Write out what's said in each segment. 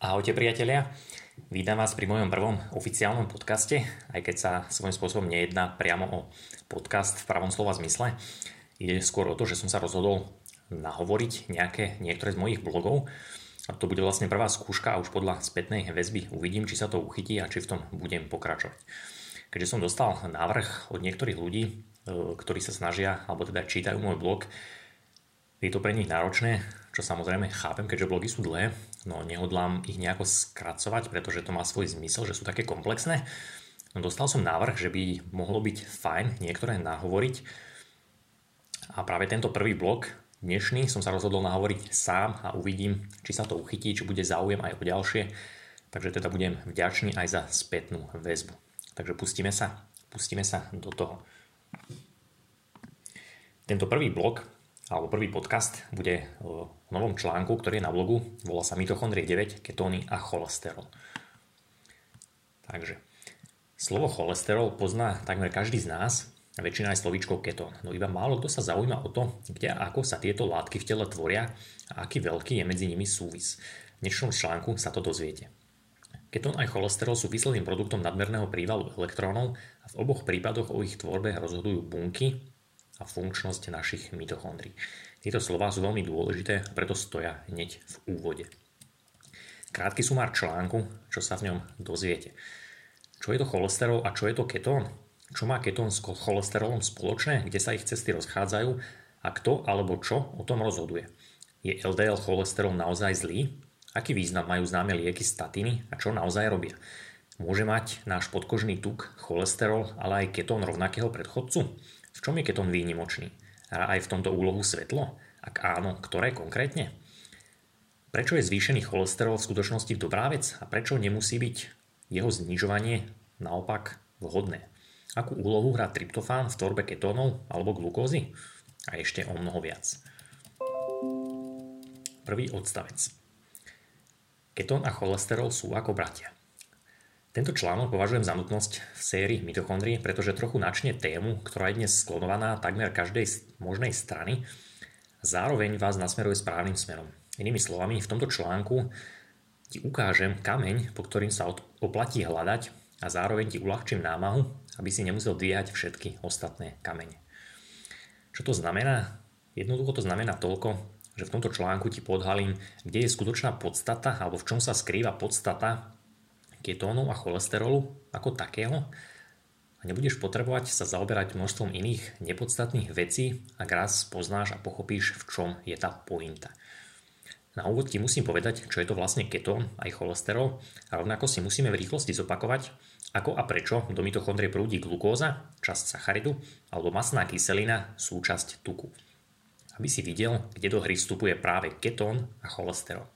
Ahojte priatelia, vítam vás pri mojom prvom oficiálnom podcaste, aj keď sa svojím spôsobom nejedná priamo o podcast v pravom slova zmysle. Ide skôr o to, že som sa rozhodol nahovoriť nejaké, niektoré z mojich blogov a to bude vlastne prvá skúška a už podľa spätnej väzby uvidím, či sa to uchytí a či v tom budem pokračovať. Keďže som dostal návrh od niektorých ľudí, e, ktorí sa snažia, alebo teda čítajú môj blog, je to pre nich náročné, čo samozrejme chápem, keďže blogy sú dlhé, no nehodlám ich nejako skracovať, pretože to má svoj zmysel, že sú také komplexné. No dostal som návrh, že by mohlo byť fajn niektoré nahovoriť a práve tento prvý blog dnešný som sa rozhodol nahovoriť sám a uvidím, či sa to uchytí, či bude záujem aj o ďalšie, takže teda budem vďačný aj za spätnú väzbu. Takže pustíme sa, pustíme sa do toho. Tento prvý blog alebo prvý podcast bude o novom článku, ktorý je na blogu. Volá sa Mitochondrie 9, ketóny a cholesterol. Takže, slovo cholesterol pozná takmer každý z nás, a väčšina aj slovíčkou ketón. No iba málo kto sa zaujíma o to, kde a ako sa tieto látky v tele tvoria a aký veľký je medzi nimi súvis. V dnešnom článku sa to dozviete. Ketón aj cholesterol sú výsledným produktom nadmerného prívalu elektrónov a v oboch prípadoch o ich tvorbe rozhodujú bunky, a funkčnosť našich mitochondrií. Tieto slova sú veľmi dôležité preto stoja hneď v úvode. Krátky sumár článku, čo sa v ňom dozviete. Čo je to cholesterol a čo je to ketón? Čo má ketón s cholesterolom spoločné, kde sa ich cesty rozchádzajú a kto alebo čo o tom rozhoduje? Je LDL cholesterol naozaj zlý? Aký význam majú známe lieky statiny a čo naozaj robia? Môže mať náš podkožný tuk, cholesterol, ale aj ketón rovnakého predchodcu? V čom je ketón výnimočný? A aj v tomto úlohu svetlo? Ak áno, ktoré konkrétne? Prečo je zvýšený cholesterol v skutočnosti dobrá vec a prečo nemusí byť jeho znižovanie naopak vhodné? Akú úlohu hrá tryptofán v tvorbe ketónov alebo glukózy? A ešte o mnoho viac. Prvý odstavec. Ketón a cholesterol sú ako bratia. Tento článok považujem za nutnosť v sérii mitochondrie, pretože trochu načne tému, ktorá je dnes sklonovaná takmer každej možnej strany zároveň vás nasmeruje správnym smerom. Inými slovami, v tomto článku ti ukážem kameň, po ktorým sa oplatí hľadať a zároveň ti uľahčím námahu, aby si nemusel dvíhať všetky ostatné kamene. Čo to znamená? Jednoducho to znamená toľko, že v tomto článku ti podhalím, kde je skutočná podstata alebo v čom sa skrýva podstata ketónov a cholesterolu ako takého a nebudeš potrebovať sa zaoberať množstvom iných nepodstatných vecí, ak raz poznáš a pochopíš, v čom je tá pointa. Na úvod ti musím povedať, čo je to vlastne ketón aj cholesterol a rovnako si musíme v rýchlosti zopakovať, ako a prečo do mitochondrie prúdi glukóza, časť sacharidu, alebo masná kyselina, súčasť tuku. Aby si videl, kde do hry vstupuje práve ketón a cholesterol.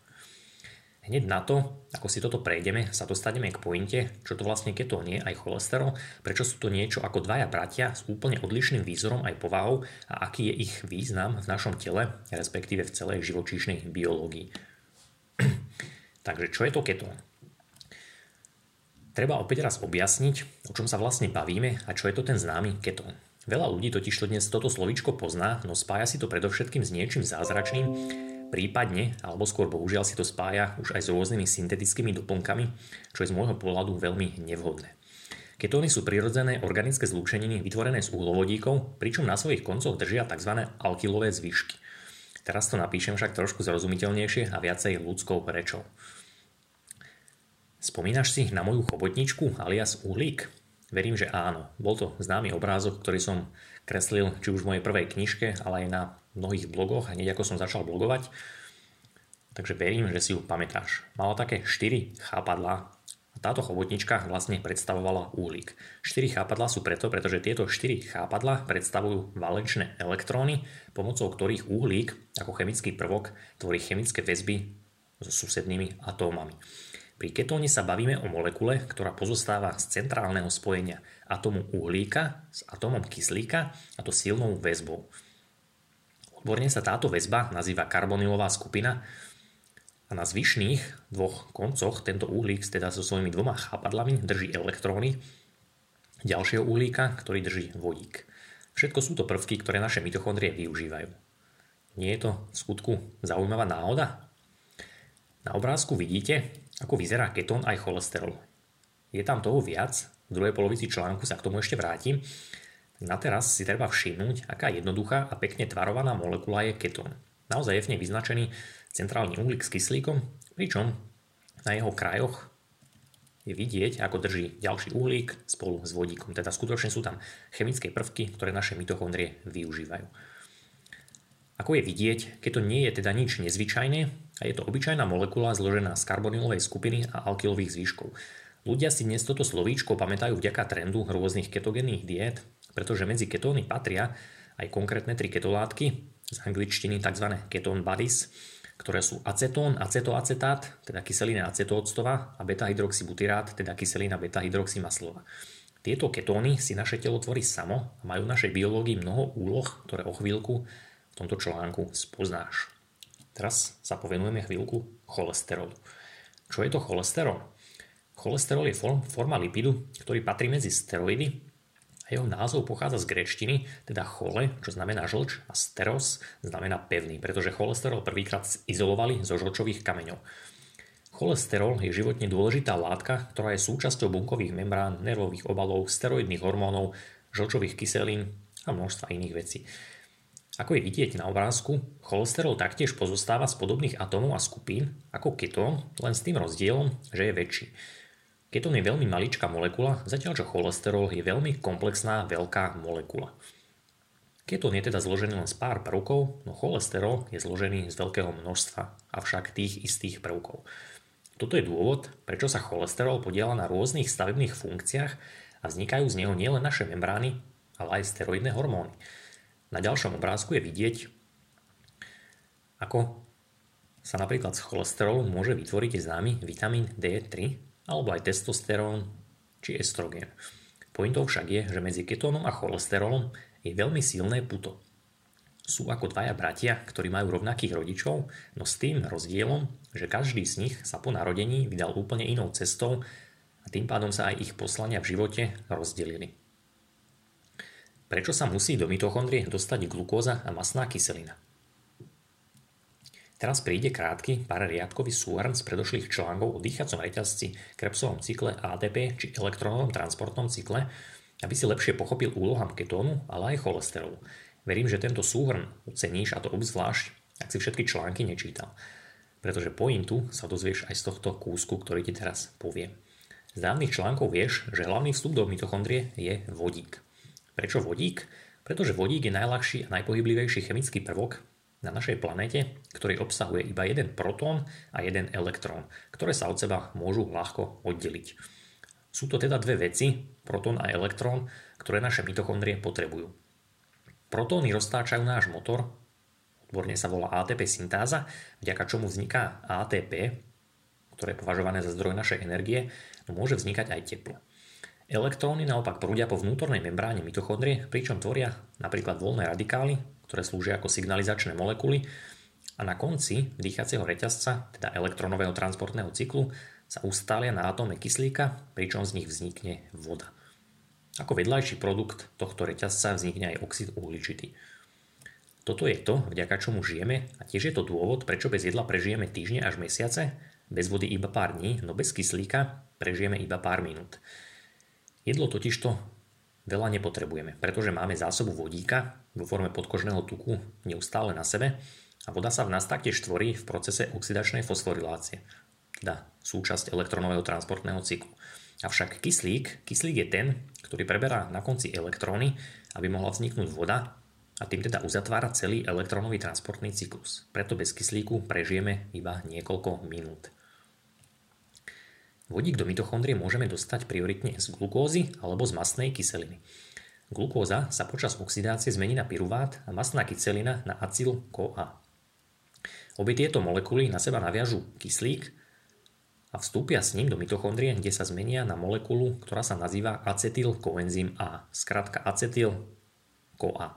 Hneď na to, ako si toto prejdeme, sa dostaneme k pointe, čo to vlastne ketón je aj cholesterol, prečo sú to niečo ako dvaja bratia s úplne odlišným výzorom aj povahou a aký je ich význam v našom tele, respektíve v celej živočíšnej biológii. Takže čo je to ketón? Treba opäť raz objasniť, o čom sa vlastne bavíme a čo je to ten známy ketón. Veľa ľudí totiž to dnes toto slovičko pozná, no spája si to predovšetkým s niečím zázračným, prípadne, alebo skôr bohužiaľ si to spája už aj s rôznymi syntetickými doplnkami, čo je z môjho pohľadu veľmi nevhodné. Ketóny sú prirodzené organické zlúčeniny vytvorené z uhlovodíkov, pričom na svojich koncoch držia tzv. alkylové zvyšky. Teraz to napíšem však trošku zrozumiteľnejšie a viacej ľudskou rečou. Spomínaš si na moju chobotničku alias uhlík? Verím, že áno. Bol to známy obrázok, ktorý som kreslil či už v mojej prvej knižke, ale aj na mnohých blogoch, hneď ako som začal blogovať. Takže verím, že si ju pamätáš. Mala také 4 chápadlá a táto chobotnička vlastne predstavovala uhlík. 4 chápadlá sú preto, pretože tieto 4 chápadlá predstavujú valenčné elektróny, pomocou ktorých uhlík ako chemický prvok tvorí chemické väzby so susednými atómami. Pri ketóne sa bavíme o molekule, ktorá pozostáva z centrálneho spojenia atomu uhlíka s atomom kyslíka a to silnou väzbou. Odborne sa táto väzba nazýva karbonylová skupina a na zvyšných dvoch koncoch tento uhlík teda so svojimi dvoma chápadlami drží elektróny ďalšieho uhlíka, ktorý drží vodík. Všetko sú to prvky, ktoré naše mitochondrie využívajú. Nie je to v skutku zaujímavá náhoda? Na obrázku vidíte, Ako vyzerá ketón aj cholesterol? Je tam toho viac, v druhej polovici článku sa k tomu ešte vrátim. Na teraz si treba všimnúť, aká jednoduchá a pekne tvarovaná molekula je ketón. Naozaj je v nej vyznačený centrálny uhlík s kyslíkom, pričom na jeho krajoch je vidieť, ako drží ďalší uhlík spolu s vodíkom. Teda skutočne sú tam chemické prvky, ktoré naše mitochondrie využívajú. Ako je vidieť, keď to nie je teda nič nezvyčajné a je to obyčajná molekula zložená z karbonylovej skupiny a alkylových zvyškov. Ľudia si dnes toto slovíčko pamätajú vďaka trendu rôznych ketogénnych diét, pretože medzi ketóny patria aj konkrétne tri ketolátky, z angličtiny tzv. ketone bodies, ktoré sú acetón, acetoacetát, teda kyselina acetóoctová a beta-hydroxybutyrát, teda kyselina beta-hydroxymaslová. Tieto ketóny si naše telo tvorí samo a majú v našej biológii mnoho úloh, ktoré o chvíľku v tomto článku spoznáš. Teraz sa povenujeme chvíľku cholesterolu. Čo je to cholesterol? Cholesterol je forma lipidu, ktorý patrí medzi steroidy a jeho názov pochádza z gréčtiny, teda chole, čo znamená žlč, a steros znamená pevný, pretože cholesterol prvýkrát izolovali zo žlčových kameňov. Cholesterol je životne dôležitá látka, ktorá je súčasťou bunkových membrán, nervových obalov, steroidných hormónov, žlčových kyselín a množstva iných vecí. Ako je vidieť na obrázku, cholesterol taktiež pozostáva z podobných atómov a skupín ako ketón, len s tým rozdielom, že je väčší. Ketón je veľmi maličká molekula, zatiaľ čo cholesterol je veľmi komplexná veľká molekula. Ketón je teda zložený len z pár prvkov, no cholesterol je zložený z veľkého množstva, avšak tých istých prvkov. Toto je dôvod, prečo sa cholesterol podiela na rôznych stavebných funkciách a vznikajú z neho nielen naše membrány, ale aj steroidné hormóny. Na ďalšom obrázku je vidieť, ako sa napríklad z cholesterolu môže vytvoriť známy vitamín D3 alebo aj testosterón či estrogén. Pointou však je, že medzi ketónom a cholesterolom je veľmi silné puto. Sú ako dvaja bratia, ktorí majú rovnakých rodičov, no s tým rozdielom, že každý z nich sa po narodení vydal úplne inou cestou a tým pádom sa aj ich poslania v živote rozdelili. Prečo sa musí do mitochondrie dostať glukóza a masná kyselina? Teraz príde krátky pár riadkový súhrn z predošlých článkov o dýchacom reťazci, krepsovom cykle ATP či elektronovom transportnom cykle, aby si lepšie pochopil úlohám ketónu, ale aj cholesterolu. Verím, že tento súhrn oceníš a to obzvlášť, ak si všetky články nečítal. Pretože pointu sa dozvieš aj z tohto kúsku, ktorý ti teraz poviem. Z dávnych článkov vieš, že hlavný vstup do mitochondrie je vodík. Prečo vodík? Pretože vodík je najľahší a najpohyblivejší chemický prvok na našej planete, ktorý obsahuje iba jeden protón a jeden elektrón, ktoré sa od seba môžu ľahko oddeliť. Sú to teda dve veci, protón a elektrón, ktoré naše mitochondrie potrebujú. Protóny roztáčajú náš motor, odborne sa volá ATP syntáza, vďaka čomu vzniká ATP, ktoré je považované za zdroj našej energie, no môže vznikať aj teplo. Elektróny naopak prúdia po vnútornej membráne mitochondrie, pričom tvoria napríklad voľné radikály, ktoré slúžia ako signalizačné molekuly a na konci dýchacieho reťazca, teda elektronového transportného cyklu, sa ustália na atóme kyslíka, pričom z nich vznikne voda. Ako vedľajší produkt tohto reťazca vznikne aj oxid uhličitý. Toto je to, vďaka čomu žijeme a tiež je to dôvod, prečo bez jedla prežijeme týždne až mesiace, bez vody iba pár dní, no bez kyslíka prežijeme iba pár minút. Jedlo totižto veľa nepotrebujeme, pretože máme zásobu vodíka vo forme podkožného tuku neustále na sebe a voda sa v nás taktiež tvorí v procese oxidačnej fosforilácie, teda súčasť elektronového transportného cyklu. Avšak kyslík, kyslík je ten, ktorý preberá na konci elektróny, aby mohla vzniknúť voda a tým teda uzatvára celý elektronový transportný cyklus. Preto bez kyslíku prežijeme iba niekoľko minút. Vodík do mitochondrie môžeme dostať prioritne z glukózy alebo z masnej kyseliny. Glukóza sa počas oxidácie zmení na pyruvát a masná kyselina na acyl-CoA. Obe tieto molekuly na seba naviažú kyslík a vstúpia s ním do mitochondrie, kde sa zmenia na molekulu, ktorá sa nazýva acetyl-koenzym A, skratka acetyl-CoA.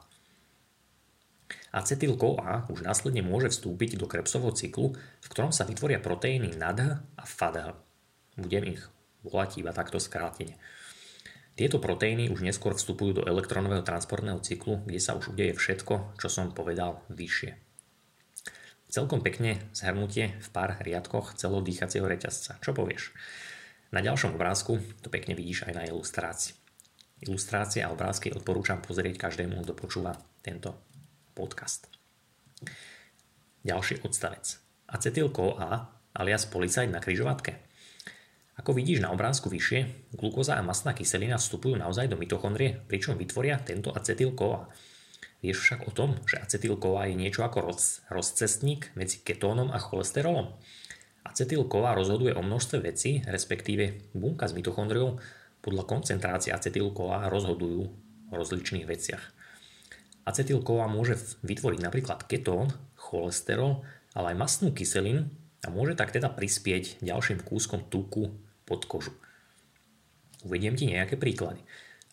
Acetyl-CoA už následne môže vstúpiť do Krebsovho cyklu, v ktorom sa vytvoria proteíny NADH a FADH. Budem ich volať iba takto skrátene. Tieto proteíny už neskôr vstupujú do elektronového transportného cyklu, kde sa už udeje všetko, čo som povedal vyššie. Celkom pekne zhrnutie v pár riadkoch celodýchacieho reťazca. Čo povieš? Na ďalšom obrázku to pekne vidíš aj na ilustrácii. Ilustrácie a obrázky odporúčam pozrieť každému, kto počúva tento podcast. Ďalší odstavec. Acetyl-CoA alias policajt na kryžovatke. Ako vidíš na obrázku vyššie, glukóza a masná kyselina vstupujú naozaj do mitochondrie, pričom vytvoria tento acetyl-CoA. Vieš však o tom, že acetyl-CoA je niečo ako roz, rozcestník medzi ketónom a cholesterolom? Acetyl-CoA rozhoduje o množstve vecí, respektíve bunka s mitochondriou podľa koncentrácie acetyl-CoA rozhodujú o rozličných veciach. Acetyl-CoA môže vytvoriť napríklad ketón, cholesterol, ale aj mastnú kyselinu a môže tak teda prispieť ďalším kúskom tuku pod kožu. Uvediem ti nejaké príklady.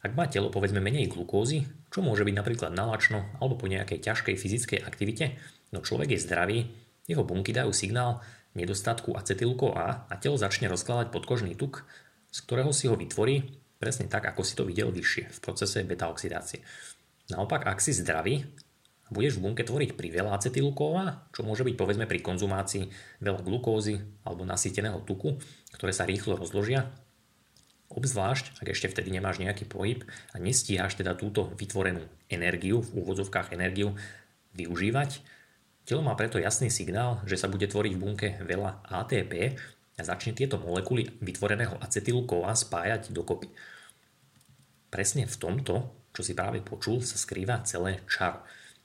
Ak má telo povedzme menej glukózy, čo môže byť napríklad nalačno alebo po nejakej ťažkej fyzickej aktivite, no človek je zdravý, jeho bunky dajú signál nedostatku acetylko A a telo začne rozkladať podkožný tuk, z ktorého si ho vytvorí presne tak, ako si to videl vyššie v procese beta-oxidácie. Naopak, ak si zdravý, budeš v bunke tvoriť priveľa acetylkóva, čo môže byť povedzme pri konzumácii veľa glukózy alebo nasýteného tuku, ktoré sa rýchlo rozložia Obzvlášť, ak ešte vtedy nemáš nejaký pohyb a nestíhaš teda túto vytvorenú energiu, v úvodzovkách energiu, využívať, telo má preto jasný signál, že sa bude tvoriť v bunke veľa ATP a začne tieto molekuly vytvoreného acetylu-CoA spájať dokopy. Presne v tomto, čo si práve počul, sa skrýva celé čaro.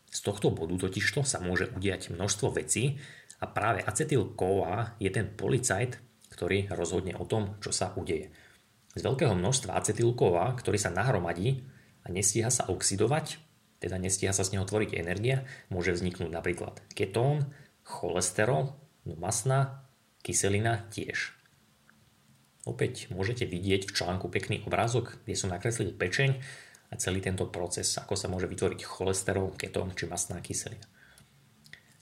Z tohto bodu totižto sa môže udiať množstvo vecí a práve acetyl-CoA je ten policajt, ktorý rozhodne o tom, čo sa udeje. Z veľkého množstva acetylkova, ktorý sa nahromadí a nestíha sa oxidovať, teda nestíha sa z neho tvoriť energia, môže vzniknúť napríklad ketón, cholesterol, no masná, kyselina tiež. Opäť môžete vidieť v článku pekný obrázok, kde som nakreslil pečeň a celý tento proces, ako sa môže vytvoriť cholesterol, ketón či masná kyselina.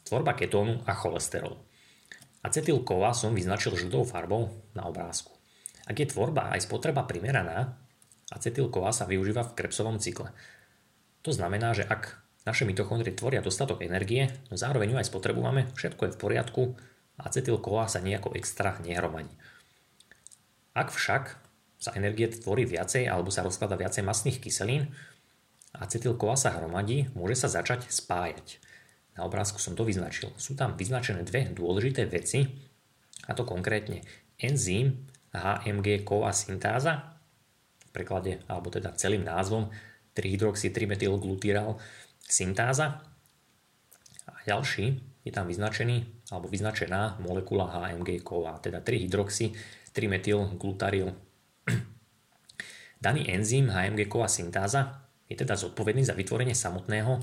Tvorba ketónu a cholesterolu. Acetylkova som vyznačil žltou farbou na obrázku. Ak je tvorba aj spotreba primeraná, acetyl-CoA sa využíva v Krebsovom cykle. To znamená, že ak naše mitochondrie tvoria dostatok energie, no zároveň ju aj spotrebujeme, všetko je v poriadku a acetyl-CoA sa nejako extra nehromadí. Ak však sa energie tvorí viacej alebo sa rozklada viacej masných kyselín, acetyl-CoA sa hromadí, môže sa začať spájať. Na obrázku som to vyznačil. Sú tam vyznačené dve dôležité veci, a to konkrétne enzym HMG-ková syntáza, v preklade, alebo teda celým názvom 3-hydroxy-trimetylglutyral syntáza. A ďalší je tam vyznačený, alebo vyznačená molekula HMG-ková, teda 3-hydroxy-trimetylglutaryl. Daný enzym HMG-ková syntáza je teda zodpovedný za vytvorenie samotného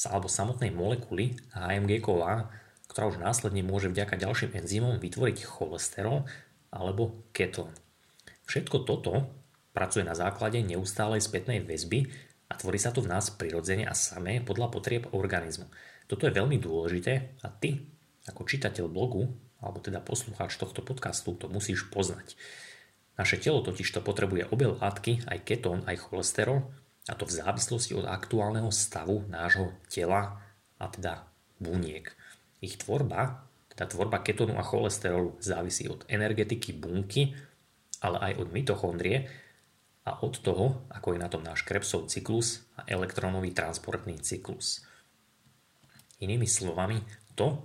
alebo samotnej molekuly HMG-ková, ktorá už následne môže vďaka ďalším enzymom vytvoriť cholesterol alebo ketón. Všetko toto pracuje na základe neustálej spätnej väzby a tvorí sa to v nás prirodzene a samé podľa potrieb organizmu. Toto je veľmi dôležité a ty, ako čitateľ blogu, alebo teda poslucháč tohto podcastu, to musíš poznať. Naše telo totiž to potrebuje obe látky, aj ketón, aj cholesterol, a to v závislosti od aktuálneho stavu nášho tela, a teda buniek. Ich tvorba tá tvorba ketónu a cholesterolu závisí od energetiky bunky, ale aj od mitochondrie a od toho, ako je na tom náš Krebsov cyklus a elektronový transportný cyklus. Inými slovami, to,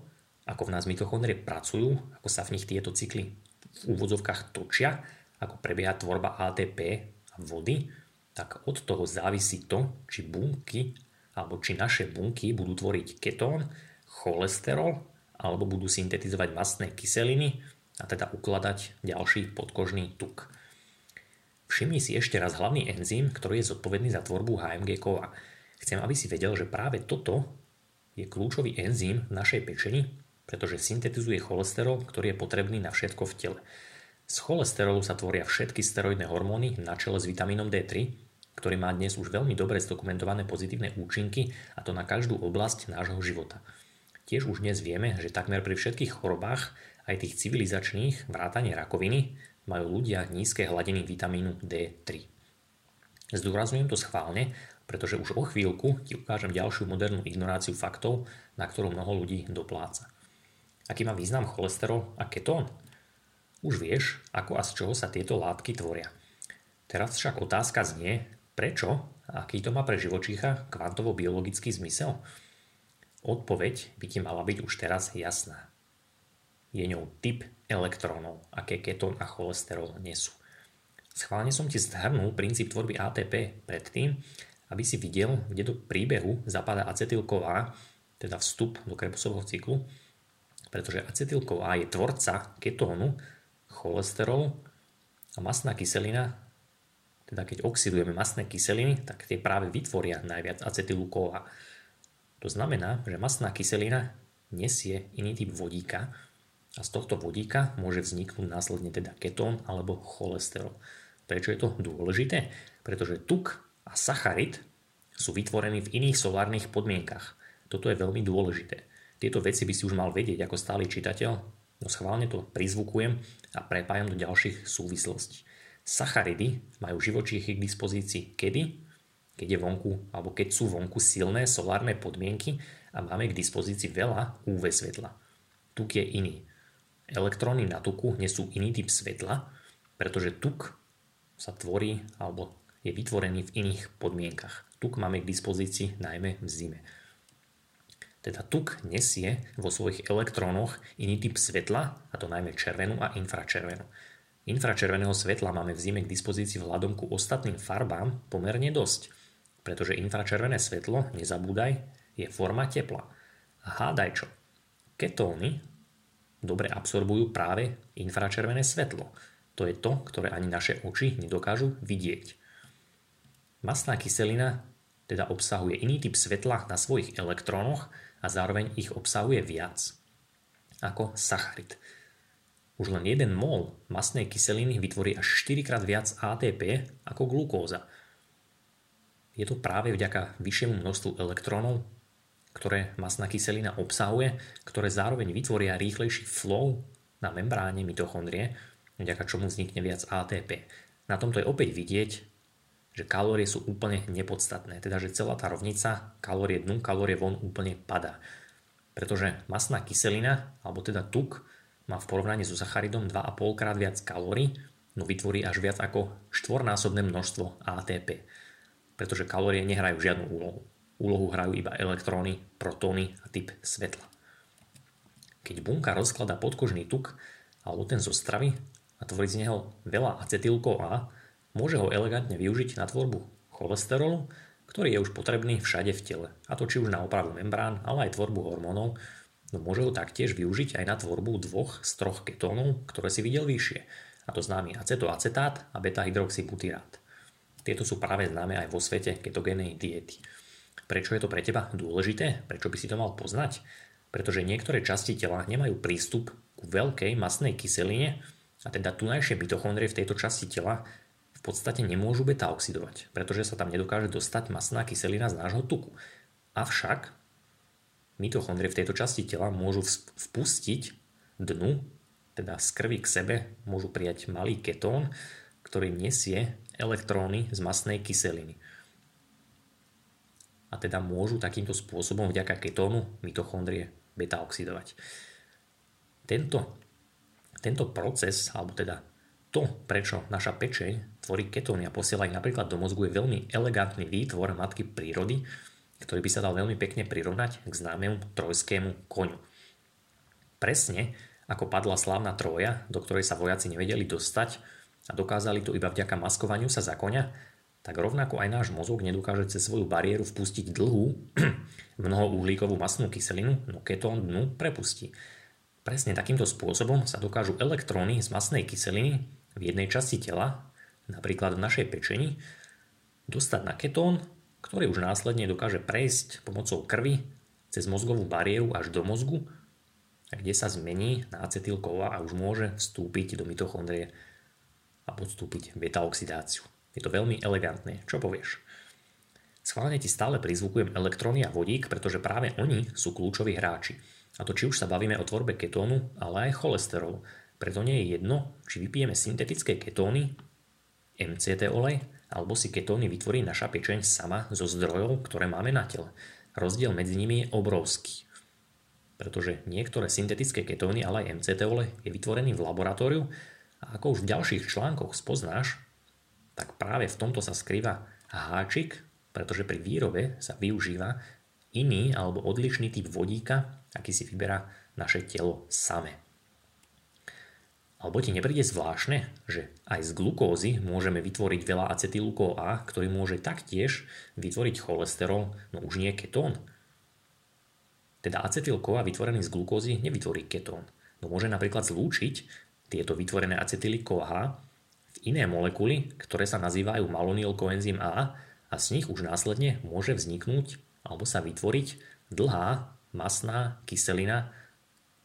ako v nás mitochondrie pracujú, ako sa v nich tieto cykly v úvodzovkách točia, ako prebieha tvorba ATP a vody, tak od toho závisí to, či bunky alebo či naše bunky budú tvoriť ketón, cholesterol alebo budú syntetizovať mastné kyseliny a teda ukladať ďalší podkožný tuk. Všimni si ešte raz hlavný enzym, ktorý je zodpovedný za tvorbu HMG kova. Chcem, aby si vedel, že práve toto je kľúčový enzym v našej pečeni, pretože syntetizuje cholesterol, ktorý je potrebný na všetko v tele. Z cholesterolu sa tvoria všetky steroidné hormóny na čele s vitamínom D3, ktorý má dnes už veľmi dobre zdokumentované pozitívne účinky a to na každú oblasť nášho života. Tiež už dnes vieme, že takmer pri všetkých chorobách, aj tých civilizačných, vrátane rakoviny, majú ľudia nízke hladiny vitamínu D3. Zdôrazňujem to schválne, pretože už o chvíľku ti ukážem ďalšiu modernú ignoráciu faktov, na ktorú mnoho ľudí dopláca. Aký má význam cholesterol a ketón? Už vieš, ako a z čoho sa tieto látky tvoria. Teraz však otázka znie, prečo a aký to má pre živočícha kvantovo-biologický zmysel? Odpoveď by ti mala byť už teraz jasná. Je ňou typ elektrónov, aké ketón a cholesterol nesú. Schválne som ti zhrnul princíp tvorby ATP predtým, aby si videl, kde do príbehu zapadá acetylková, teda vstup do Krebsovho cyklu, pretože acetylková je tvorca ketónu, cholesterol a masná kyselina, teda keď oxidujeme masné kyseliny, tak tie práve vytvoria najviac acetylková. To znamená, že masná kyselina nesie iný typ vodíka a z tohto vodíka môže vzniknúť následne teda ketón alebo cholesterol. Prečo je to dôležité? Pretože tuk a sacharid sú vytvorení v iných solárnych podmienkach. Toto je veľmi dôležité. Tieto veci by si už mal vedieť ako stály čitateľ, no schválne to prizvukujem a prepájam do ďalších súvislostí. Sacharidy majú živočíchy k dispozícii kedy? keď je vonku, alebo keď sú vonku silné solárne podmienky a máme k dispozícii veľa UV svetla. Tuk je iný. Elektróny na tuku nesú iný typ svetla, pretože tuk sa tvorí alebo je vytvorený v iných podmienkach. Tuk máme k dispozícii najmä v zime. Teda tuk nesie vo svojich elektrónoch iný typ svetla, a to najmä červenú a infračervenú. Infračerveného svetla máme v zime k dispozícii vzhľadom ku ostatným farbám pomerne dosť – pretože infračervené svetlo, nezabúdaj, je forma tepla. A hádaj čo? Ketóny dobre absorbujú práve infračervené svetlo. To je to, ktoré ani naše oči nedokážu vidieť. Masná kyselina teda obsahuje iný typ svetla na svojich elektrónoch a zároveň ich obsahuje viac ako sacharid. Už len jeden mol masnej kyseliny vytvorí až 4 krát viac ATP ako glukóza – je to práve vďaka vyššiemu množstvu elektrónov, ktoré masná kyselina obsahuje, ktoré zároveň vytvoria rýchlejší flow na membráne mitochondrie, vďaka čomu vznikne viac ATP. Na tomto je opäť vidieť, že kalórie sú úplne nepodstatné, teda že celá tá rovnica kalórie dnu, kalórie von úplne padá. Pretože masná kyselina, alebo teda tuk, má v porovnaní so sacharidom 2,5 krát viac kalórií, no vytvorí až viac ako štvornásobné množstvo ATP pretože kalórie nehrajú žiadnu úlohu. Úlohu hrajú iba elektróny, protóny a typ svetla. Keď bunka rozkladá podkožný tuk alebo ten zo stravy a tvorí z neho veľa acetylkov A, môže ho elegantne využiť na tvorbu cholesterolu, ktorý je už potrebný všade v tele. A to či už na opravu membrán, ale aj tvorbu hormónov, no môže ho taktiež využiť aj na tvorbu dvoch z troch ketónov, ktoré si videl vyššie, a to známy acetoacetát a beta-hydroxybutyrát. Tieto sú práve známe aj vo svete ketogénej diety. Prečo je to pre teba dôležité? Prečo by si to mal poznať? Pretože niektoré časti tela nemajú prístup ku veľkej masnej kyseline a teda tunajšie mitochondrie v tejto časti tela podstate nemôžu beta oxidovať, pretože sa tam nedokáže dostať masná kyselina z nášho tuku. Avšak mitochondrie v tejto časti tela môžu vpustiť dnu, teda z krvi k sebe, môžu prijať malý ketón, ktorý nesie elektróny z masnej kyseliny. A teda môžu takýmto spôsobom vďaka ketónu mitochondrie beta-oxidovať. Tento, tento proces, alebo teda to, prečo naša pečeň tvorí ketóny a posiela ich napríklad do mozgu, je veľmi elegantný výtvor matky prírody, ktorý by sa dal veľmi pekne prirovnať k známemu trojskému koňu. Presne ako padla slávna Troja, do ktorej sa vojaci nevedeli dostať, a dokázali to iba vďaka maskovaniu sa za konia, tak rovnako aj náš mozog nedokáže cez svoju bariéru vpustiť dlhú, mnohouhlíkovú masnú kyselinu, no ketón dnu prepustí. Presne takýmto spôsobom sa dokážu elektróny z masnej kyseliny v jednej časti tela, napríklad v našej pečeni, dostať na ketón, ktorý už následne dokáže prejsť pomocou krvi cez mozgovú bariéru až do mozgu, kde sa zmení na acetylkova a už môže vstúpiť do mitochondrie a podstúpiť beta-oxidáciu. Je to veľmi elegantné. Čo povieš? Schválne ti stále prizvukujem elektróny a vodík, pretože práve oni sú kľúčoví hráči. A to či už sa bavíme o tvorbe ketónu, ale aj cholesterolu. Preto nie je jedno, či vypijeme syntetické ketóny, MCT olej, alebo si ketóny vytvorí naša pečeň sama zo zdrojov, ktoré máme na tele. Rozdiel medzi nimi je obrovský. Pretože niektoré syntetické ketóny, ale aj MCT olej je vytvorený v laboratóriu a ako už v ďalších článkoch spoznáš, tak práve v tomto sa skrýva háčik, pretože pri výrobe sa využíva iný alebo odlišný typ vodíka, aký si vyberá naše telo samé. Alebo ti nepríde zvláštne, že aj z glukózy môžeme vytvoriť veľa acetylu CoA, ktorý môže taktiež vytvoriť cholesterol, no už nie ketón. Teda acetyl vytvorený z glukózy nevytvorí ketón, no môže napríklad zlúčiť tieto vytvorené acetily CoA v iné molekuly, ktoré sa nazývajú malonyl koenzym A a z nich už následne môže vzniknúť alebo sa vytvoriť dlhá masná kyselina,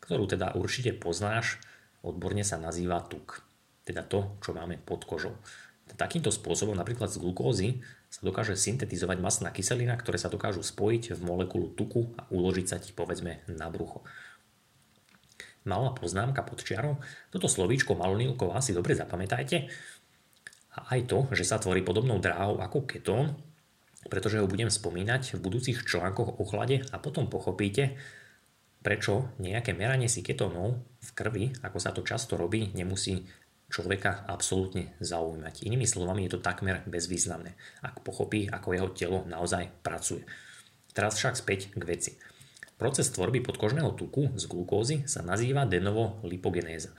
ktorú teda určite poznáš odborne sa nazýva tuk, teda to, čo máme pod kožou. Takýmto spôsobom napríklad z glukózy sa dokáže syntetizovať masná kyselina, ktoré sa dokážu spojiť v molekulu tuku a uložiť sa ti povedzme na brucho. Malá poznámka pod čiarou, toto slovíčko malonilková si dobre zapamätajte a aj to, že sa tvorí podobnou dráhou ako ketón, pretože ho budem spomínať v budúcich článkoch o chlade a potom pochopíte, prečo nejaké meranie si ketónov v krvi, ako sa to často robí, nemusí človeka absolútne zaujímať. Inými slovami je to takmer bezvýznamné, ak pochopí, ako jeho telo naozaj pracuje. Teraz však späť k veci. Proces tvorby podkožného tuku z glukózy sa nazýva denovo lipogenéza.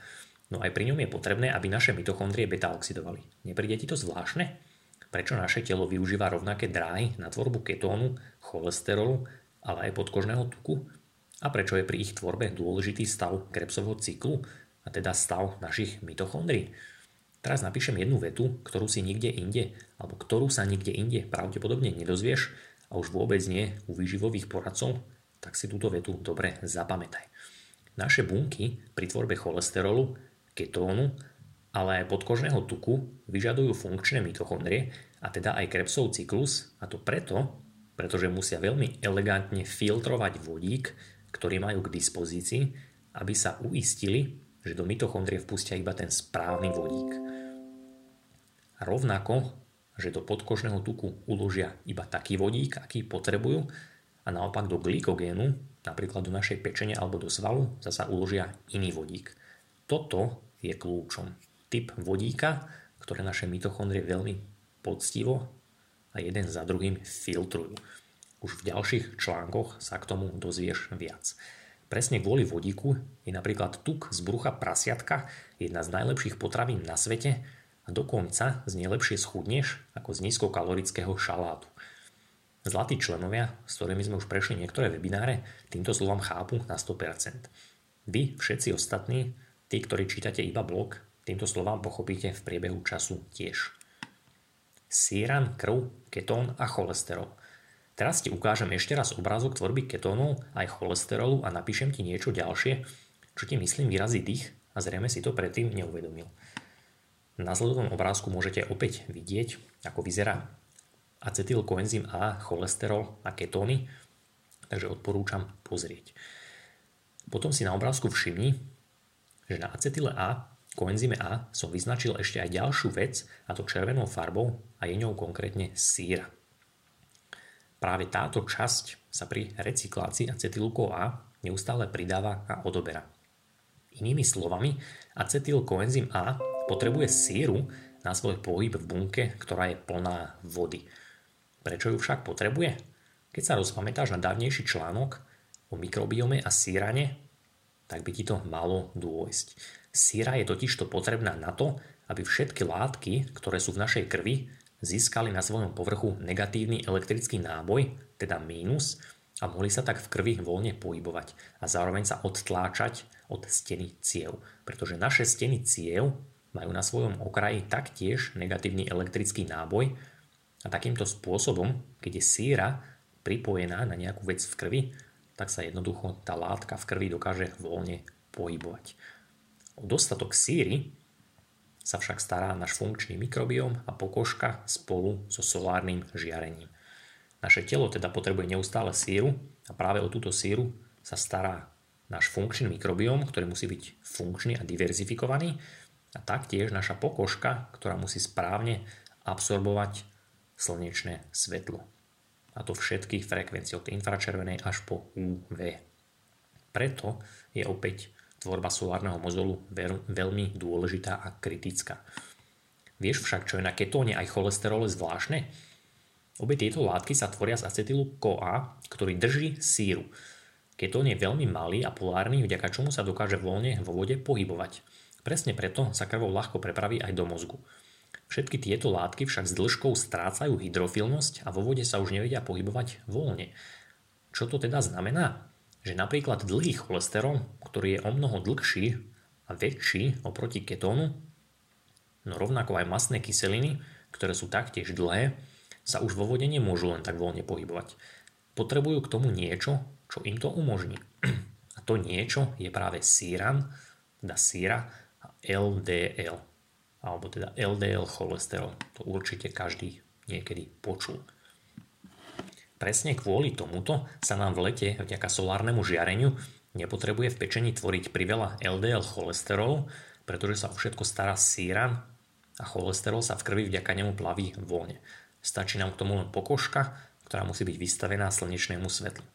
No aj pri ňom je potrebné, aby naše mitochondrie beta-oxidovali. Nepríde ti to zvláštne? Prečo naše telo využíva rovnaké dráhy na tvorbu ketónu, cholesterolu, ale aj podkožného tuku? A prečo je pri ich tvorbe dôležitý stav Krebsovho cyklu, a teda stav našich mitochondrií. Teraz napíšem jednu vetu, ktorú si nikde inde, alebo ktorú sa nikde inde pravdepodobne nedozvieš a už vôbec nie u výživových poradcov, tak si túto vetu dobre zapamätaj. Naše bunky pri tvorbe cholesterolu, ketónu, ale aj podkožného tuku vyžadujú funkčné mitochondrie a teda aj Krebsov cyklus a to preto, pretože musia veľmi elegantne filtrovať vodík ktorí majú k dispozícii, aby sa uistili, že do mitochondrie vpustia iba ten správny vodík. Rovnako, že do podkožného tuku uložia iba taký vodík, aký potrebujú a naopak do glykogénu, napríklad do našej pečene alebo do svalu, zasa uložia iný vodík. Toto je kľúčom. Typ vodíka, ktoré naše mitochondrie veľmi poctivo a jeden za druhým filtrujú. Už v ďalších článkoch sa k tomu dozvieš viac. Presne kvôli vodíku je napríklad tuk z brucha prasiatka jedna z najlepších potravín na svete a dokonca z nej lepšie schudneš ako z nízkokalorického šalátu. Zlatí členovia, s ktorými sme už prešli niektoré webináre, týmto slovom chápu na 100%. Vy, všetci ostatní, tí, ktorí čítate iba blog, týmto slovám pochopíte v priebehu času tiež. Síran, krv, ketón a cholesterol – Teraz ti ukážem ešte raz obrázok tvorby ketónov aj cholesterolu a napíšem ti niečo ďalšie, čo ti myslím vyrazí dých a zrejme si to predtým neuvedomil. Na nasledovnom obrázku môžete opäť vidieť, ako vyzerá acetylkoenzym A, cholesterol a ketóny, takže odporúčam pozrieť. Potom si na obrázku všimni, že na acetyle A, koenzyme A, som vyznačil ešte aj ďalšiu vec, a to červenou farbou a je ňou konkrétne síra. Práve táto časť sa pri recyklácii acetylu A neustále pridáva a odoberá. Inými slovami, acetyl koenzym A potrebuje síru na svoj pohyb v bunke, ktorá je plná vody. Prečo ju však potrebuje? Keď sa rozpamätáš na dávnejší článok o mikrobiome a sírane, tak by ti to malo dôjsť. Síra je totižto potrebná na to, aby všetky látky, ktoré sú v našej krvi, získali na svojom povrchu negatívny elektrický náboj, teda mínus, a mohli sa tak v krvi voľne pohybovať a zároveň sa odtláčať od steny ciev. Pretože naše steny ciev majú na svojom okraji taktiež negatívny elektrický náboj a takýmto spôsobom, keď je síra pripojená na nejakú vec v krvi, tak sa jednoducho tá látka v krvi dokáže voľne pohybovať. O dostatok síry sa však stará náš funkčný mikrobióm a pokožka spolu so solárnym žiarením. Naše telo teda potrebuje neustále síru a práve o túto síru sa stará náš funkčný mikrobióm, ktorý musí byť funkčný a diverzifikovaný a taktiež naša pokožka, ktorá musí správne absorbovať slnečné svetlo. A to všetkých frekvencií od infračervenej až po UV. Preto je opäť tvorba solárneho mozolu veľmi dôležitá a kritická. Vieš však, čo je na ketóne aj cholesterole zvláštne? Obe tieto látky sa tvoria z acetylu CoA, ktorý drží síru. Ketón je veľmi malý a polárny, vďaka čomu sa dokáže voľne vo vode pohybovať. Presne preto sa krvou ľahko prepraví aj do mozgu. Všetky tieto látky však s dĺžkou strácajú hydrofilnosť a vo vode sa už nevedia pohybovať voľne. Čo to teda znamená? Že napríklad dlhý cholesterol, ktorý je o mnoho dlhší a väčší oproti ketónu, No rovnako aj masné kyseliny, ktoré sú taktiež dlhé, sa už vo vode nemôžu len tak voľne pohybovať. Potrebujú k tomu niečo, čo im to umožní. A to niečo je práve síran, teda síra a LDL, alebo teda LDL cholesterol. To určite každý niekedy počul. Presne kvôli tomuto sa nám v lete vďaka solárnemu žiareniu nepotrebuje v pečení tvoriť priveľa LDL cholesterolu, pretože sa o všetko stará síran a cholesterol sa v krvi vďaka nemu plaví voľne. Stačí nám k tomu len pokožka, ktorá musí byť vystavená slnečnému svetlu.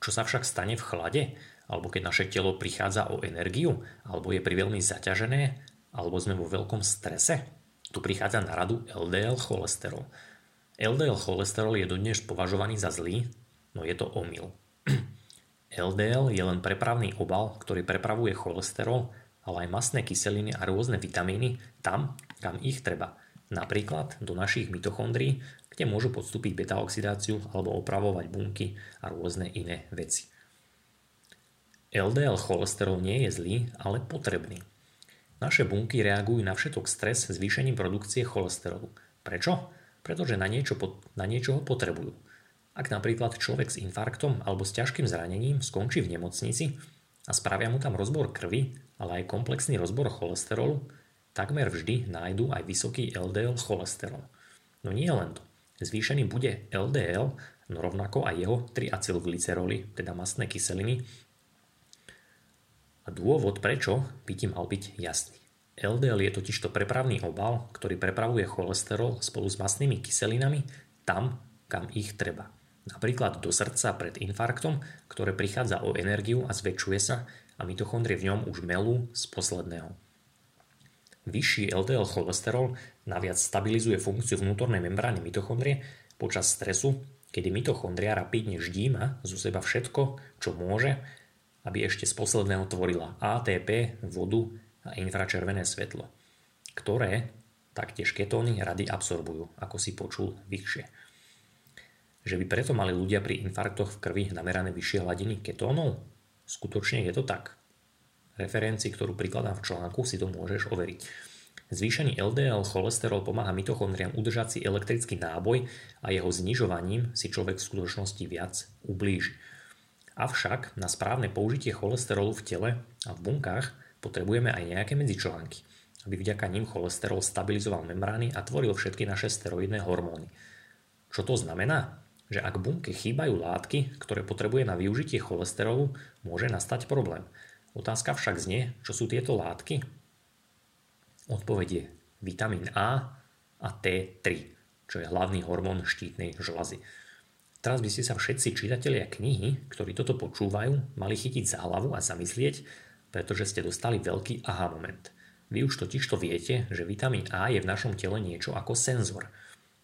Čo sa však stane v chlade, alebo keď naše telo prichádza o energiu, alebo je priveľmi zaťažené, alebo sme vo veľkom strese? Tu prichádza na radu LDL cholesterol. LDL cholesterol je dodnes považovaný za zlý, no je to omyl. LDL je len prepravný obal, ktorý prepravuje cholesterol ale aj masné kyseliny a rôzne vitamíny tam, kam ich treba. Napríklad do našich mitochondrií, kde môžu podstúpiť beta-oxidáciu alebo opravovať bunky a rôzne iné veci. LDL cholesterol nie je zlý, ale potrebný. Naše bunky reagujú na všetok stres zvýšením produkcie cholesterolu. Prečo? Pretože na niečo, na niečo ho potrebujú. Ak napríklad človek s infarktom alebo s ťažkým zranením skončí v nemocnici a spravia mu tam rozbor krvi, ale aj komplexný rozbor cholesterolu, takmer vždy nájdú aj vysoký LDL cholesterol. No nie len to. Zvýšený bude LDL, no rovnako aj jeho 3 acylglyceroly, teda mastné kyseliny. A dôvod prečo by ti mal byť jasný. LDL je totižto prepravný obal, ktorý prepravuje cholesterol spolu s mastnými kyselinami tam, kam ich treba. Napríklad do srdca pred infarktom, ktoré prichádza o energiu a zväčšuje sa, a mitochondrie v ňom už melú z posledného. Vyšší LDL cholesterol naviac stabilizuje funkciu vnútornej membrány mitochondrie počas stresu, kedy mitochondria rapidne ždíma zo seba všetko, čo môže, aby ešte z posledného tvorila ATP, vodu infračervené svetlo, ktoré taktiež ketóny rady absorbujú, ako si počul vyššie. Že by preto mali ľudia pri infarktoch v krvi namerané vyššie hladiny ketónov? Skutočne je to tak. Referencii, ktorú prikladám v článku, si to môžeš overiť. Zvýšený LDL cholesterol pomáha mitochondriám udržať si elektrický náboj a jeho znižovaním si človek v skutočnosti viac ublíži. Avšak na správne použitie cholesterolu v tele a v bunkách potrebujeme aj nejaké medzičlánky, aby vďaka ním cholesterol stabilizoval membrány a tvoril všetky naše steroidné hormóny. Čo to znamená? že ak bunke chýbajú látky, ktoré potrebuje na využitie cholesterolu, môže nastať problém. Otázka však znie, čo sú tieto látky? Odpoveď je vitamín A a T3, čo je hlavný hormón štítnej žlazy. Teraz by ste sa všetci čitatelia knihy, ktorí toto počúvajú, mali chytiť za hlavu a zamyslieť, pretože ste dostali veľký aha moment. Vy už totiž to viete, že vitamín A je v našom tele niečo ako senzor –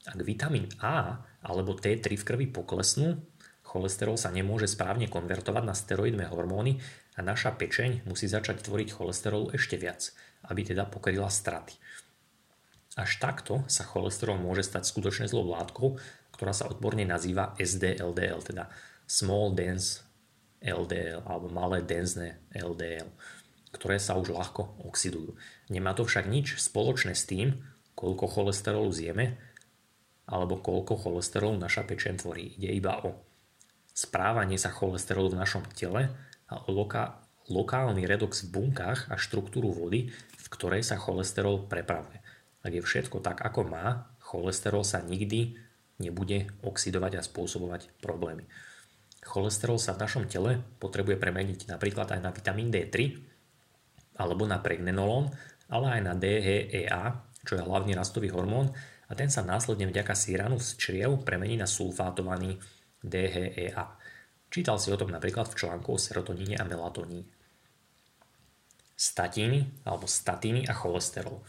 ak vitamín A alebo T3 v krvi poklesnú, cholesterol sa nemôže správne konvertovať na steroidné hormóny a naša pečeň musí začať tvoriť cholesterol ešte viac, aby teda pokryla straty. Až takto sa cholesterol môže stať skutočne zlou látkou, ktorá sa odborne nazýva SDLDL, teda Small Dense LDL alebo malé denzné LDL, ktoré sa už ľahko oxidujú. Nemá to však nič spoločné s tým, koľko cholesterolu zjeme, alebo koľko cholesterolu naša pečen tvorí. Ide iba o správanie sa cholesterolu v našom tele a o loka- lokálny redox v bunkách a štruktúru vody, v ktorej sa cholesterol prepravuje. Ak je všetko tak, ako má, cholesterol sa nikdy nebude oxidovať a spôsobovať problémy. Cholesterol sa v našom tele potrebuje premeniť napríklad aj na vitamín D3 alebo na pregnenolon, ale aj na DHEA, čo je hlavný rastový hormón a ten sa následne vďaka síranu z čriev premení na sulfátovaný DHEA. Čítal si o tom napríklad v článku o serotoníne a melatoníne. Statíny alebo statíny a cholesterol.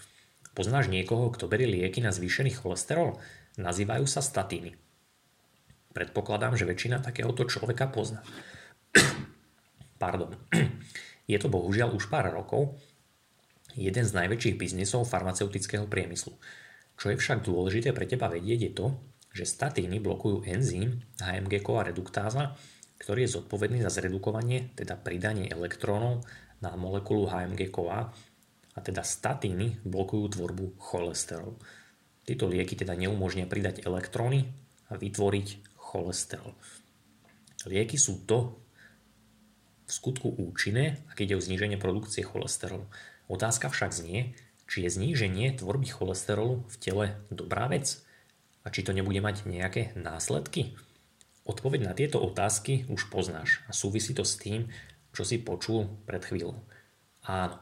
Poznáš niekoho, kto berie lieky na zvýšený cholesterol? Nazývajú sa statíny. Predpokladám, že väčšina takéhoto človeka pozná. Pardon. Je to bohužiaľ už pár rokov jeden z najväčších biznisov farmaceutického priemyslu. Čo je však dôležité pre teba vedieť je to, že statíny blokujú enzym HMG-ková reduktáza, ktorý je zodpovedný za zredukovanie, teda pridanie elektrónov na molekulu HMG-ková a teda statíny blokujú tvorbu cholesterolu. Tieto lieky teda neumožnia pridať elektróny a vytvoriť cholesterol. Lieky sú to v skutku účinné, ak ide o zníženie produkcie cholesterolu. Otázka však znie, či je zníženie tvorby cholesterolu v tele dobrá vec a či to nebude mať nejaké následky. Odpoveď na tieto otázky už poznáš a súvisí to s tým, čo si počul pred chvíľou. Áno,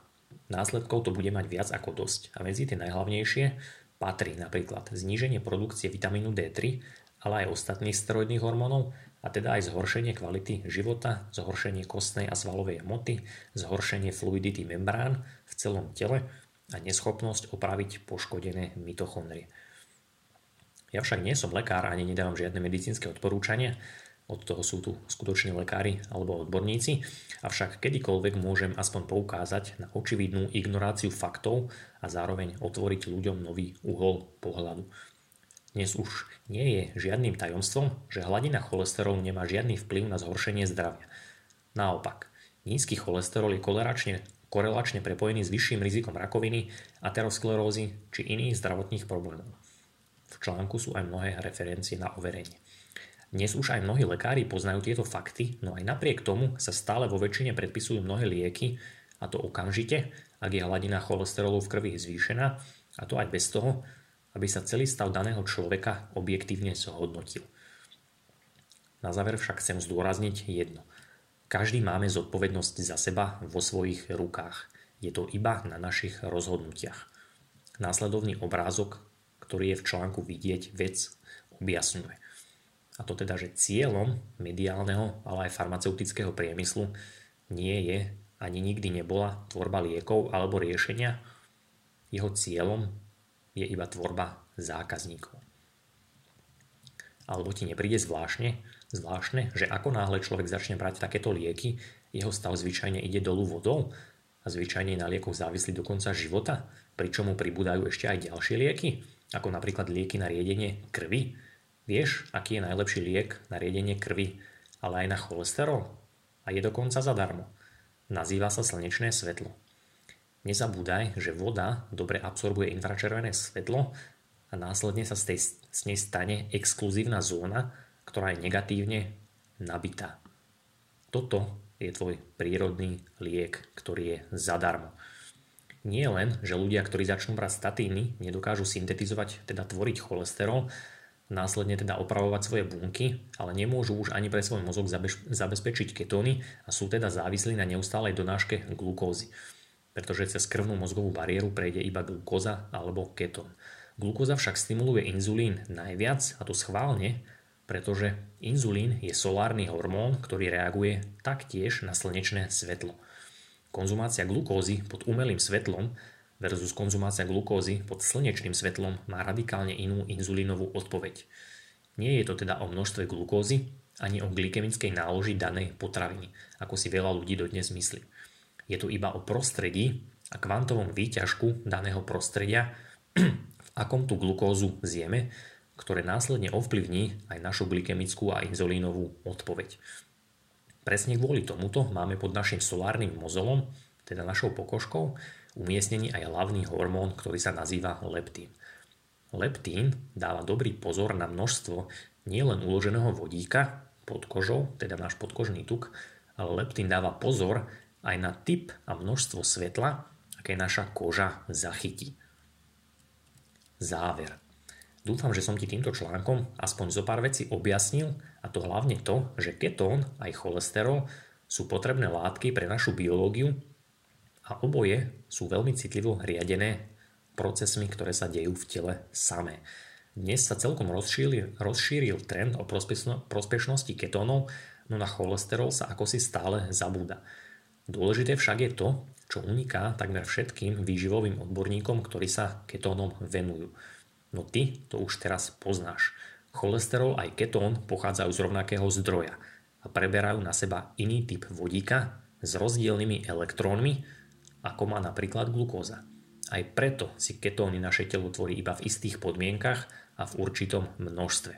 následkov to bude mať viac ako dosť a medzi tie najhlavnejšie patrí napríklad zníženie produkcie vitamínu D3, ale aj ostatných steroidných hormónov a teda aj zhoršenie kvality života, zhoršenie kostnej a svalovej hmoty, zhoršenie fluidity membrán v celom tele a neschopnosť opraviť poškodené mitochondrie. Ja však nie som lekár ani nedávam žiadne medicínske odporúčania, od toho sú tu skutoční lekári alebo odborníci, avšak kedykoľvek môžem aspoň poukázať na očividnú ignoráciu faktov a zároveň otvoriť ľuďom nový uhol pohľadu. Dnes už nie je žiadnym tajomstvom, že hladina cholesterolu nemá žiadny vplyv na zhoršenie zdravia. Naopak, nízky cholesterol je korelačne, korelačne prepojený s vyšším rizikom rakoviny, aterosklerózy či iných zdravotných problémov. V článku sú aj mnohé referencie na overenie. Dnes už aj mnohí lekári poznajú tieto fakty, no aj napriek tomu sa stále vo väčšine predpisujú mnohé lieky, a to okamžite, ak je hladina cholesterolu v krvi zvýšená, a to aj bez toho, aby sa celý stav daného človeka objektívne zhodnotil. Na záver však chcem zdôrazniť jedno. Každý máme zodpovednosť za seba vo svojich rukách. Je to iba na našich rozhodnutiach. Následovný obrázok, ktorý je v článku vidieť, vec objasňuje. A to teda, že cieľom mediálneho, ale aj farmaceutického priemyslu nie je ani nikdy nebola tvorba liekov alebo riešenia. Jeho cieľom je iba tvorba zákazníkov. Alebo ti nepríde zvláštne, zvláštne, že ako náhle človek začne brať takéto lieky, jeho stav zvyčajne ide dolu vodou a zvyčajne na liekoch závislý do konca života, pričom mu pribúdajú ešte aj ďalšie lieky, ako napríklad lieky na riedenie krvi. Vieš, aký je najlepší liek na riedenie krvi, ale aj na cholesterol? A je dokonca zadarmo. Nazýva sa slnečné svetlo. Nezabúdaj, že voda dobre absorbuje infračervené svetlo a následne sa z, tej, z nej stane exkluzívna zóna, ktorá je negatívne nabitá. Toto je tvoj prírodný liek, ktorý je zadarmo. Nie len, že ľudia, ktorí začnú brať statíny, nedokážu syntetizovať, teda tvoriť cholesterol, následne teda opravovať svoje bunky, ale nemôžu už ani pre svoj mozog zabezpečiť ketóny a sú teda závislí na neustálej donáške glukózy pretože cez krvnú mozgovú bariéru prejde iba glukóza alebo ketón. Glukóza však stimuluje inzulín najviac a to schválne, pretože inzulín je solárny hormón, ktorý reaguje taktiež na slnečné svetlo. Konzumácia glukózy pod umelým svetlom versus konzumácia glukózy pod slnečným svetlom má radikálne inú inzulínovú odpoveď. Nie je to teda o množstve glukózy ani o glykemickej náloži danej potraviny, ako si veľa ľudí dodnes myslí. Je tu iba o prostredí a kvantovom výťažku daného prostredia, v akom tú glukózu zjeme, ktoré následne ovplyvní aj našu glykemickú a inzulínovú odpoveď. Presne kvôli tomuto máme pod našim solárnym mozolom, teda našou pokožkou, umiestnený aj hlavný hormón, ktorý sa nazýva leptín. Leptín dáva dobrý pozor na množstvo nielen uloženého vodíka pod kožou, teda náš podkožný tuk, ale leptín dáva pozor aj na typ a množstvo svetla, aké naša koža zachytí. Záver. Dúfam, že som ti týmto článkom aspoň zo pár vecí objasnil a to hlavne to, že ketón aj cholesterol sú potrebné látky pre našu biológiu a oboje sú veľmi citlivo riadené procesmi, ktoré sa dejú v tele samé. Dnes sa celkom rozšíril, rozšíril trend o prospešnosti ketónov, no na cholesterol sa ako si stále zabúda. Dôležité však je to, čo uniká takmer všetkým výživovým odborníkom, ktorí sa ketónom venujú. No ty to už teraz poznáš. Cholesterol aj ketón pochádzajú z rovnakého zdroja a preberajú na seba iný typ vodíka s rozdielnymi elektrónmi, ako má napríklad glukóza. Aj preto si ketóny naše telo tvorí iba v istých podmienkach a v určitom množstve.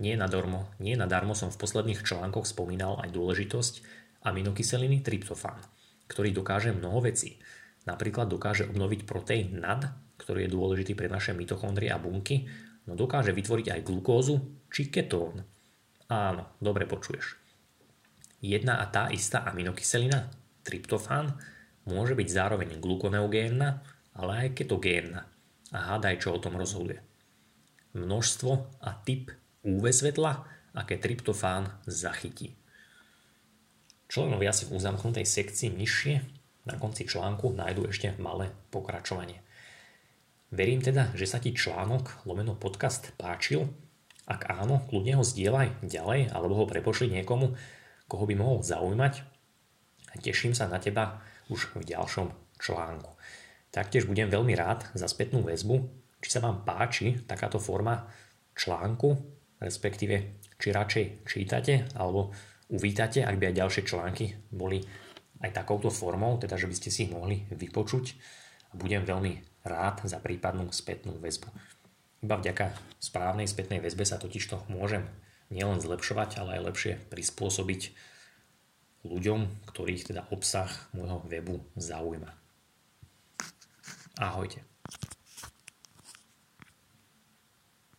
Nie nadarmo, nie nadarmo som v posledných článkoch spomínal aj dôležitosť aminokyseliny tryptofán, ktorý dokáže mnoho vecí. Napríklad dokáže obnoviť proteín NAD, ktorý je dôležitý pre naše mitochondrie a bunky, no dokáže vytvoriť aj glukózu či ketón. Áno, dobre počuješ. Jedna a tá istá aminokyselina, tryptofán, môže byť zároveň glukoneogénna ale aj ketogénna. A hádaj, čo o tom rozhoduje. Množstvo a typ UV svetla, aké tryptofán zachytí. Členovia si v uzamknutej sekcii nižšie na konci článku nájdú ešte malé pokračovanie. Verím teda, že sa ti článok lomeno podcast páčil. Ak áno, kľudne ho zdieľaj ďalej alebo ho prepošli niekomu, koho by mohol zaujímať. A teším sa na teba už v ďalšom článku. Taktiež budem veľmi rád za spätnú väzbu, či sa vám páči takáto forma článku, respektíve či radšej čítate alebo uvítate, ak by aj ďalšie články boli aj takouto formou, teda že by ste si ich mohli vypočuť. A budem veľmi rád za prípadnú spätnú väzbu. Iba vďaka správnej spätnej väzbe sa totižto môžem nielen zlepšovať, ale aj lepšie prispôsobiť ľuďom, ktorých teda obsah môjho webu zaujíma. Ahojte.